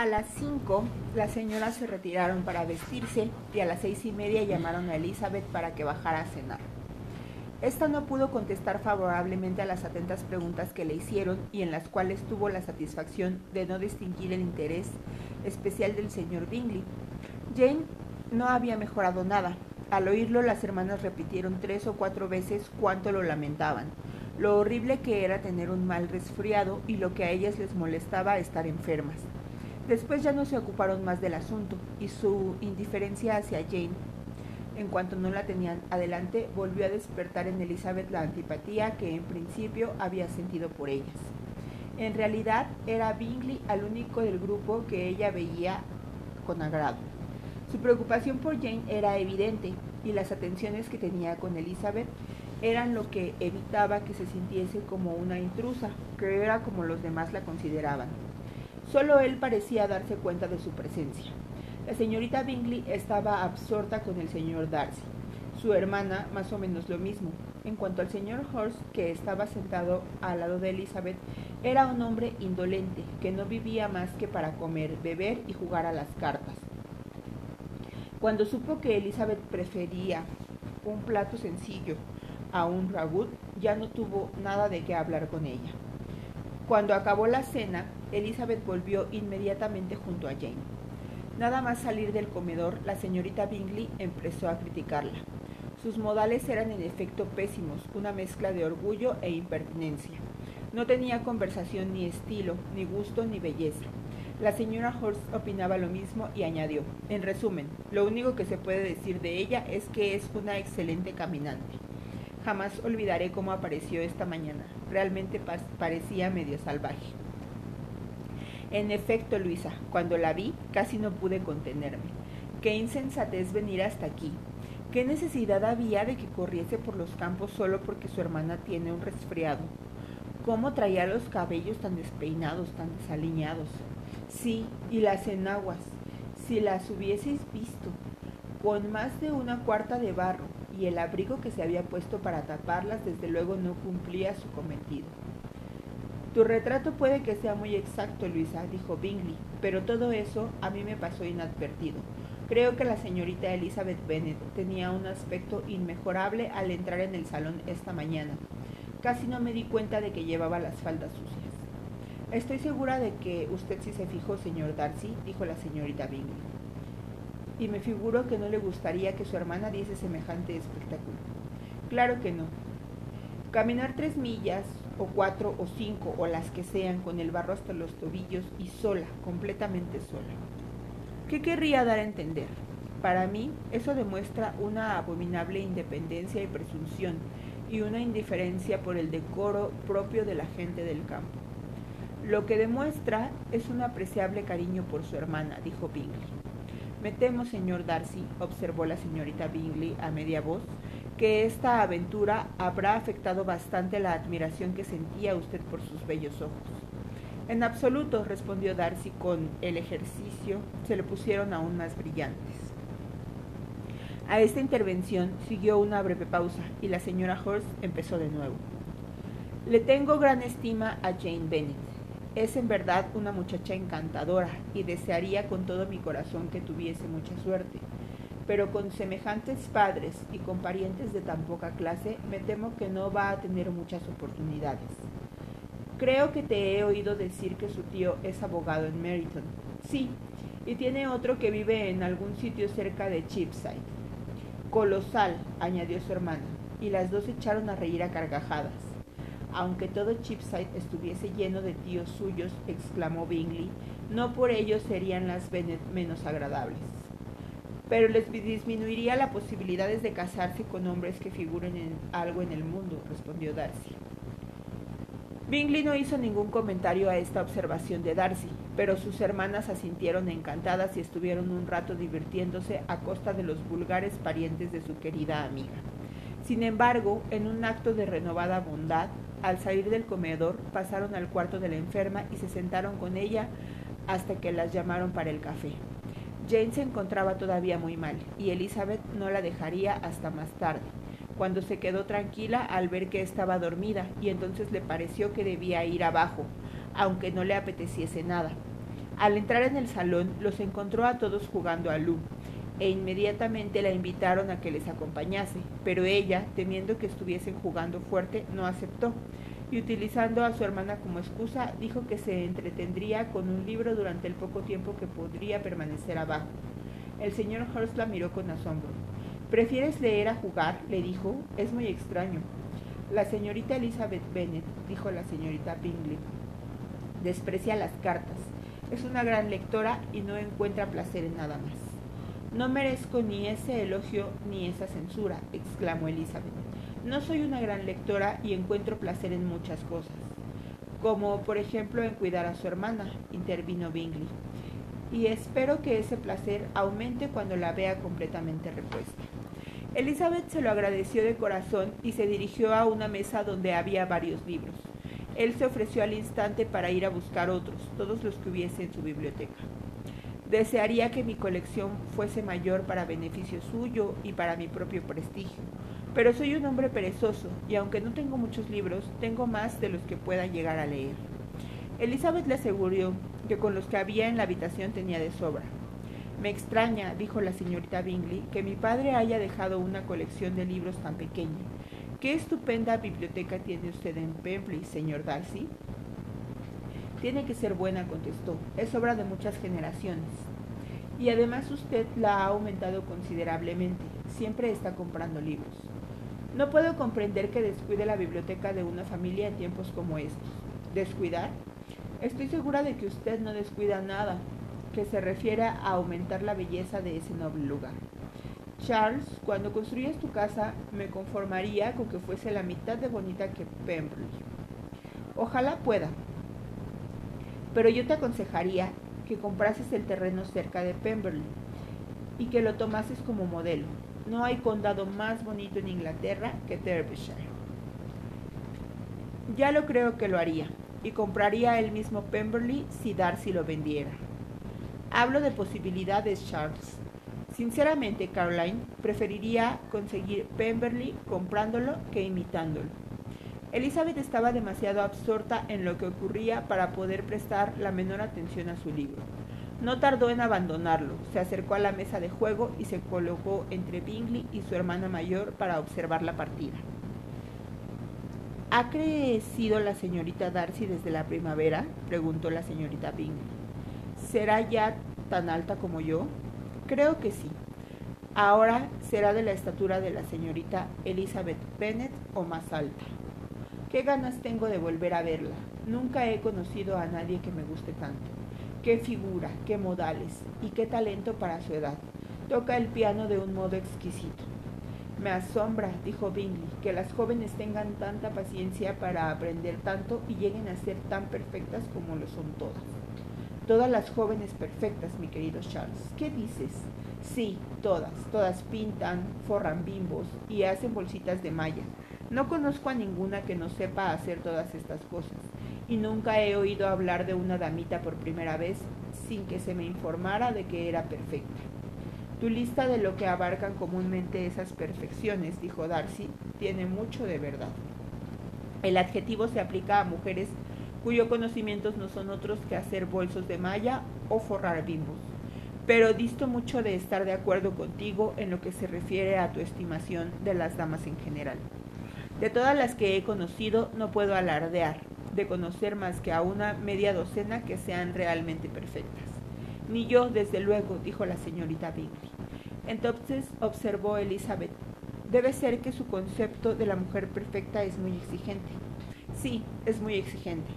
A las cinco, las señoras se retiraron para vestirse y a las seis y media llamaron a Elizabeth para que bajara a cenar. Esta no pudo contestar favorablemente a las atentas preguntas que le hicieron y en las cuales tuvo la satisfacción de no distinguir el interés especial del señor Bingley. Jane no había mejorado nada. Al oírlo, las hermanas repitieron tres o cuatro veces cuánto lo lamentaban, lo horrible que era tener un mal resfriado y lo que a ellas les molestaba estar enfermas. Después ya no se ocuparon más del asunto y su indiferencia hacia Jane, en cuanto no la tenían adelante, volvió a despertar en Elizabeth la antipatía que en principio había sentido por ellas. En realidad era Bingley al único del grupo que ella veía con agrado. Su preocupación por Jane era evidente y las atenciones que tenía con Elizabeth eran lo que evitaba que se sintiese como una intrusa, que era como los demás la consideraban. Solo él parecía darse cuenta de su presencia. La señorita Bingley estaba absorta con el señor Darcy. Su hermana, más o menos lo mismo. En cuanto al señor Horst, que estaba sentado al lado de Elizabeth, era un hombre indolente, que no vivía más que para comer, beber y jugar a las cartas. Cuando supo que Elizabeth prefería un plato sencillo a un ragut, ya no tuvo nada de qué hablar con ella. Cuando acabó la cena, Elizabeth volvió inmediatamente junto a Jane. Nada más salir del comedor, la señorita Bingley empezó a criticarla. Sus modales eran en efecto pésimos, una mezcla de orgullo e impertinencia. No tenía conversación ni estilo, ni gusto, ni belleza. La señora Horst opinaba lo mismo y añadió, en resumen, lo único que se puede decir de ella es que es una excelente caminante. Jamás olvidaré cómo apareció esta mañana. Realmente parecía medio salvaje. En efecto, Luisa, cuando la vi, casi no pude contenerme. Qué insensatez venir hasta aquí. ¿Qué necesidad había de que corriese por los campos solo porque su hermana tiene un resfriado? ¿Cómo traía los cabellos tan despeinados, tan desaliñados? Sí, y las enaguas, si las hubieseis visto, con más de una cuarta de barro, y el abrigo que se había puesto para taparlas desde luego no cumplía su cometido. Tu retrato puede que sea muy exacto, Luisa, dijo Bingley, pero todo eso a mí me pasó inadvertido. Creo que la señorita Elizabeth Bennet tenía un aspecto inmejorable al entrar en el salón esta mañana. Casi no me di cuenta de que llevaba las faldas sucias. Estoy segura de que usted sí se fijó, señor Darcy, dijo la señorita Bingley. Y me figuro que no le gustaría que su hermana diese semejante espectáculo. Claro que no. Caminar tres millas, o cuatro o cinco o las que sean con el barro hasta los tobillos y sola, completamente sola. ¿Qué querría dar a entender? Para mí eso demuestra una abominable independencia y presunción y una indiferencia por el decoro propio de la gente del campo. Lo que demuestra es un apreciable cariño por su hermana, dijo Bingley. Me temo, señor Darcy, observó la señorita Bingley a media voz, que esta aventura habrá afectado bastante la admiración que sentía usted por sus bellos ojos. En absoluto, respondió Darcy con el ejercicio, se le pusieron aún más brillantes. A esta intervención siguió una breve pausa y la señora Horst empezó de nuevo. Le tengo gran estima a Jane Bennet. Es en verdad una muchacha encantadora y desearía con todo mi corazón que tuviese mucha suerte pero con semejantes padres y con parientes de tan poca clase, me temo que no va a tener muchas oportunidades. Creo que te he oído decir que su tío es abogado en Meryton. Sí, y tiene otro que vive en algún sitio cerca de Cheapside. Colosal, añadió su hermana, y las dos echaron a reír a carcajadas. Aunque todo Cheapside estuviese lleno de tíos suyos, exclamó Bingley, no por ello serían las menos agradables pero les disminuiría las posibilidades de casarse con hombres que figuren en algo en el mundo, respondió Darcy. Bingley no hizo ningún comentario a esta observación de Darcy, pero sus hermanas asintieron encantadas y estuvieron un rato divirtiéndose a costa de los vulgares parientes de su querida amiga. Sin embargo, en un acto de renovada bondad, al salir del comedor, pasaron al cuarto de la enferma y se sentaron con ella hasta que las llamaron para el café. Jane se encontraba todavía muy mal y Elizabeth no la dejaría hasta más tarde, cuando se quedó tranquila al ver que estaba dormida y entonces le pareció que debía ir abajo, aunque no le apeteciese nada. Al entrar en el salón, los encontró a todos jugando a Lu, e inmediatamente la invitaron a que les acompañase, pero ella, temiendo que estuviesen jugando fuerte, no aceptó, y utilizando a su hermana como excusa, dijo que se entretendría con un libro durante el poco tiempo que podría permanecer abajo. El señor Hurst la miró con asombro. ¿Prefieres leer a jugar? le dijo. Es muy extraño. La señorita Elizabeth Bennet, dijo la señorita Bingley, desprecia las cartas. Es una gran lectora y no encuentra placer en nada más. No merezco ni ese elogio ni esa censura, exclamó Elizabeth. No soy una gran lectora y encuentro placer en muchas cosas, como por ejemplo en cuidar a su hermana, intervino Bingley. Y espero que ese placer aumente cuando la vea completamente repuesta. Elizabeth se lo agradeció de corazón y se dirigió a una mesa donde había varios libros. Él se ofreció al instante para ir a buscar otros, todos los que hubiese en su biblioteca. Desearía que mi colección fuese mayor para beneficio suyo y para mi propio prestigio, pero soy un hombre perezoso y aunque no tengo muchos libros, tengo más de los que pueda llegar a leer. Elizabeth le aseguró que con los que había en la habitación tenía de sobra. Me extraña, dijo la señorita Bingley, que mi padre haya dejado una colección de libros tan pequeña. ¿Qué estupenda biblioteca tiene usted en Pembrey, señor Darcy? Tiene que ser buena, contestó. Es obra de muchas generaciones. Y además usted la ha aumentado considerablemente. Siempre está comprando libros. No puedo comprender que descuide la biblioteca de una familia en tiempos como estos. ¿Descuidar? Estoy segura de que usted no descuida nada que se refiere a aumentar la belleza de ese noble lugar. Charles, cuando construyas tu casa, me conformaría con que fuese la mitad de bonita que Pembrey. Ojalá pueda, pero yo te aconsejaría que comprases el terreno cerca de Pemberley y que lo tomases como modelo. No hay condado más bonito en Inglaterra que Derbyshire. Ya lo creo que lo haría, y compraría el mismo Pemberley si Darcy lo vendiera. Hablo de posibilidades, Charles. Sinceramente, Caroline, preferiría conseguir Pemberley comprándolo que imitándolo. Elizabeth estaba demasiado absorta en lo que ocurría para poder prestar la menor atención a su libro. No tardó en abandonarlo, se acercó a la mesa de juego y se colocó entre Bingley y su hermana mayor para observar la partida. ¿Ha crecido la señorita Darcy desde la primavera? preguntó la señorita Bingley. ¿Será ya tan alta como yo? Creo que sí. Ahora será de la estatura de la señorita Elizabeth Bennet o más alta. Qué ganas tengo de volver a verla. Nunca he conocido a nadie que me guste tanto. Qué figura, qué modales y qué talento para su edad. Toca el piano de un modo exquisito. Me asombra, dijo Bingley, que las jóvenes tengan tanta paciencia para aprender tanto y lleguen a ser tan perfectas como lo son todas. Todas las jóvenes perfectas, mi querido Charles. ¿Qué dices? Sí, todas. Todas pintan, forran bimbos y hacen bolsitas de malla. No conozco a ninguna que no sepa hacer todas estas cosas, y nunca he oído hablar de una damita por primera vez sin que se me informara de que era perfecta. Tu lista de lo que abarcan comúnmente esas perfecciones, dijo Darcy, tiene mucho de verdad. El adjetivo se aplica a mujeres cuyos conocimientos no son otros que hacer bolsos de malla o forrar bimbos. Pero disto mucho de estar de acuerdo contigo en lo que se refiere a tu estimación de las damas en general. De todas las que he conocido, no puedo alardear de conocer más que a una media docena que sean realmente perfectas. Ni yo, desde luego, dijo la señorita Bingley. Entonces observó Elizabeth. Debe ser que su concepto de la mujer perfecta es muy exigente. Sí, es muy exigente.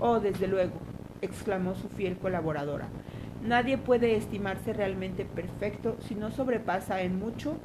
Oh, desde luego, exclamó su fiel colaboradora. Nadie puede estimarse realmente perfecto si no sobrepasa en mucho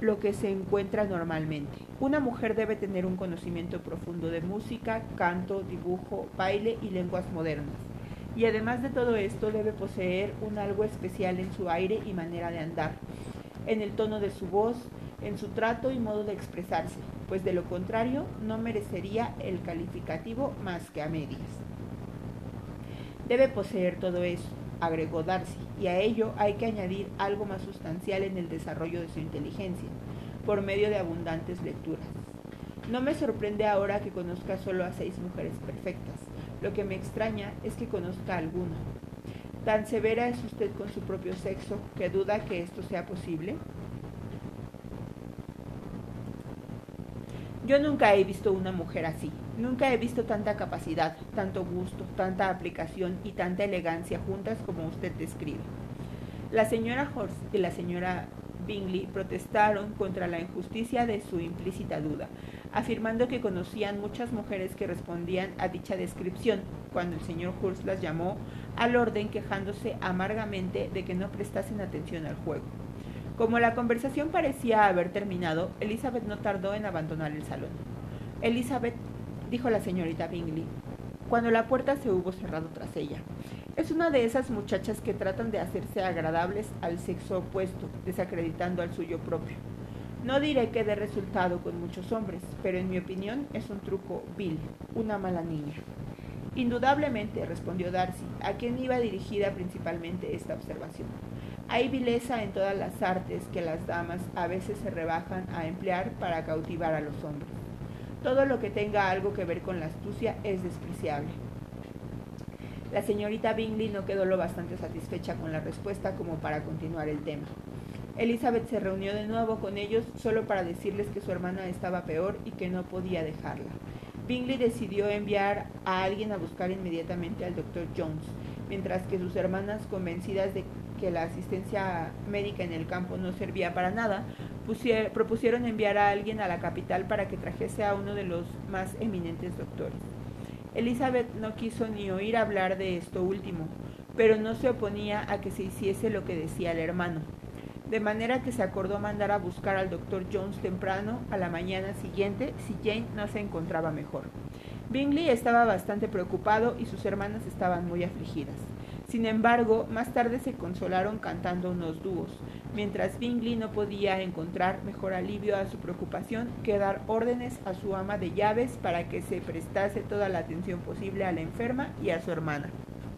lo que se encuentra normalmente. Una mujer debe tener un conocimiento profundo de música, canto, dibujo, baile y lenguas modernas. Y además de todo esto debe poseer un algo especial en su aire y manera de andar, en el tono de su voz, en su trato y modo de expresarse, pues de lo contrario no merecería el calificativo más que a medias. Debe poseer todo eso, agregó Darcy, y a ello hay que añadir algo más sustancial en el desarrollo de su inteligencia, por medio de abundantes lecturas. No me sorprende ahora que conozca solo a seis mujeres perfectas. Lo que me extraña es que conozca alguna. ¿Tan severa es usted con su propio sexo que duda que esto sea posible? Yo nunca he visto una mujer así. Nunca he visto tanta capacidad, tanto gusto, tanta aplicación y tanta elegancia juntas como usted describe. La señora Horst y la señora Bingley protestaron contra la injusticia de su implícita duda, afirmando que conocían muchas mujeres que respondían a dicha descripción, cuando el señor Hurst las llamó al orden quejándose amargamente de que no prestasen atención al juego. Como la conversación parecía haber terminado, Elizabeth no tardó en abandonar el salón. Elizabeth, dijo la señorita Bingley, cuando la puerta se hubo cerrado tras ella. Es una de esas muchachas que tratan de hacerse agradables al sexo opuesto, desacreditando al suyo propio. No diré que dé resultado con muchos hombres, pero en mi opinión es un truco vil, una mala niña. Indudablemente, respondió Darcy, a quien iba dirigida principalmente esta observación. Hay vileza en todas las artes que las damas a veces se rebajan a emplear para cautivar a los hombres. Todo lo que tenga algo que ver con la astucia es despreciable. La señorita Bingley no quedó lo bastante satisfecha con la respuesta como para continuar el tema. Elizabeth se reunió de nuevo con ellos solo para decirles que su hermana estaba peor y que no podía dejarla. Bingley decidió enviar a alguien a buscar inmediatamente al doctor Jones, mientras que sus hermanas, convencidas de que la asistencia médica en el campo no servía para nada, propusieron enviar a alguien a la capital para que trajese a uno de los más eminentes doctores. Elizabeth no quiso ni oír hablar de esto último, pero no se oponía a que se hiciese lo que decía el hermano. De manera que se acordó mandar a buscar al doctor Jones temprano a la mañana siguiente si Jane no se encontraba mejor. Bingley estaba bastante preocupado y sus hermanas estaban muy afligidas. Sin embargo, más tarde se consolaron cantando unos dúos, mientras Bingley no podía encontrar mejor alivio a su preocupación que dar órdenes a su ama de llaves para que se prestase toda la atención posible a la enferma y a su hermana.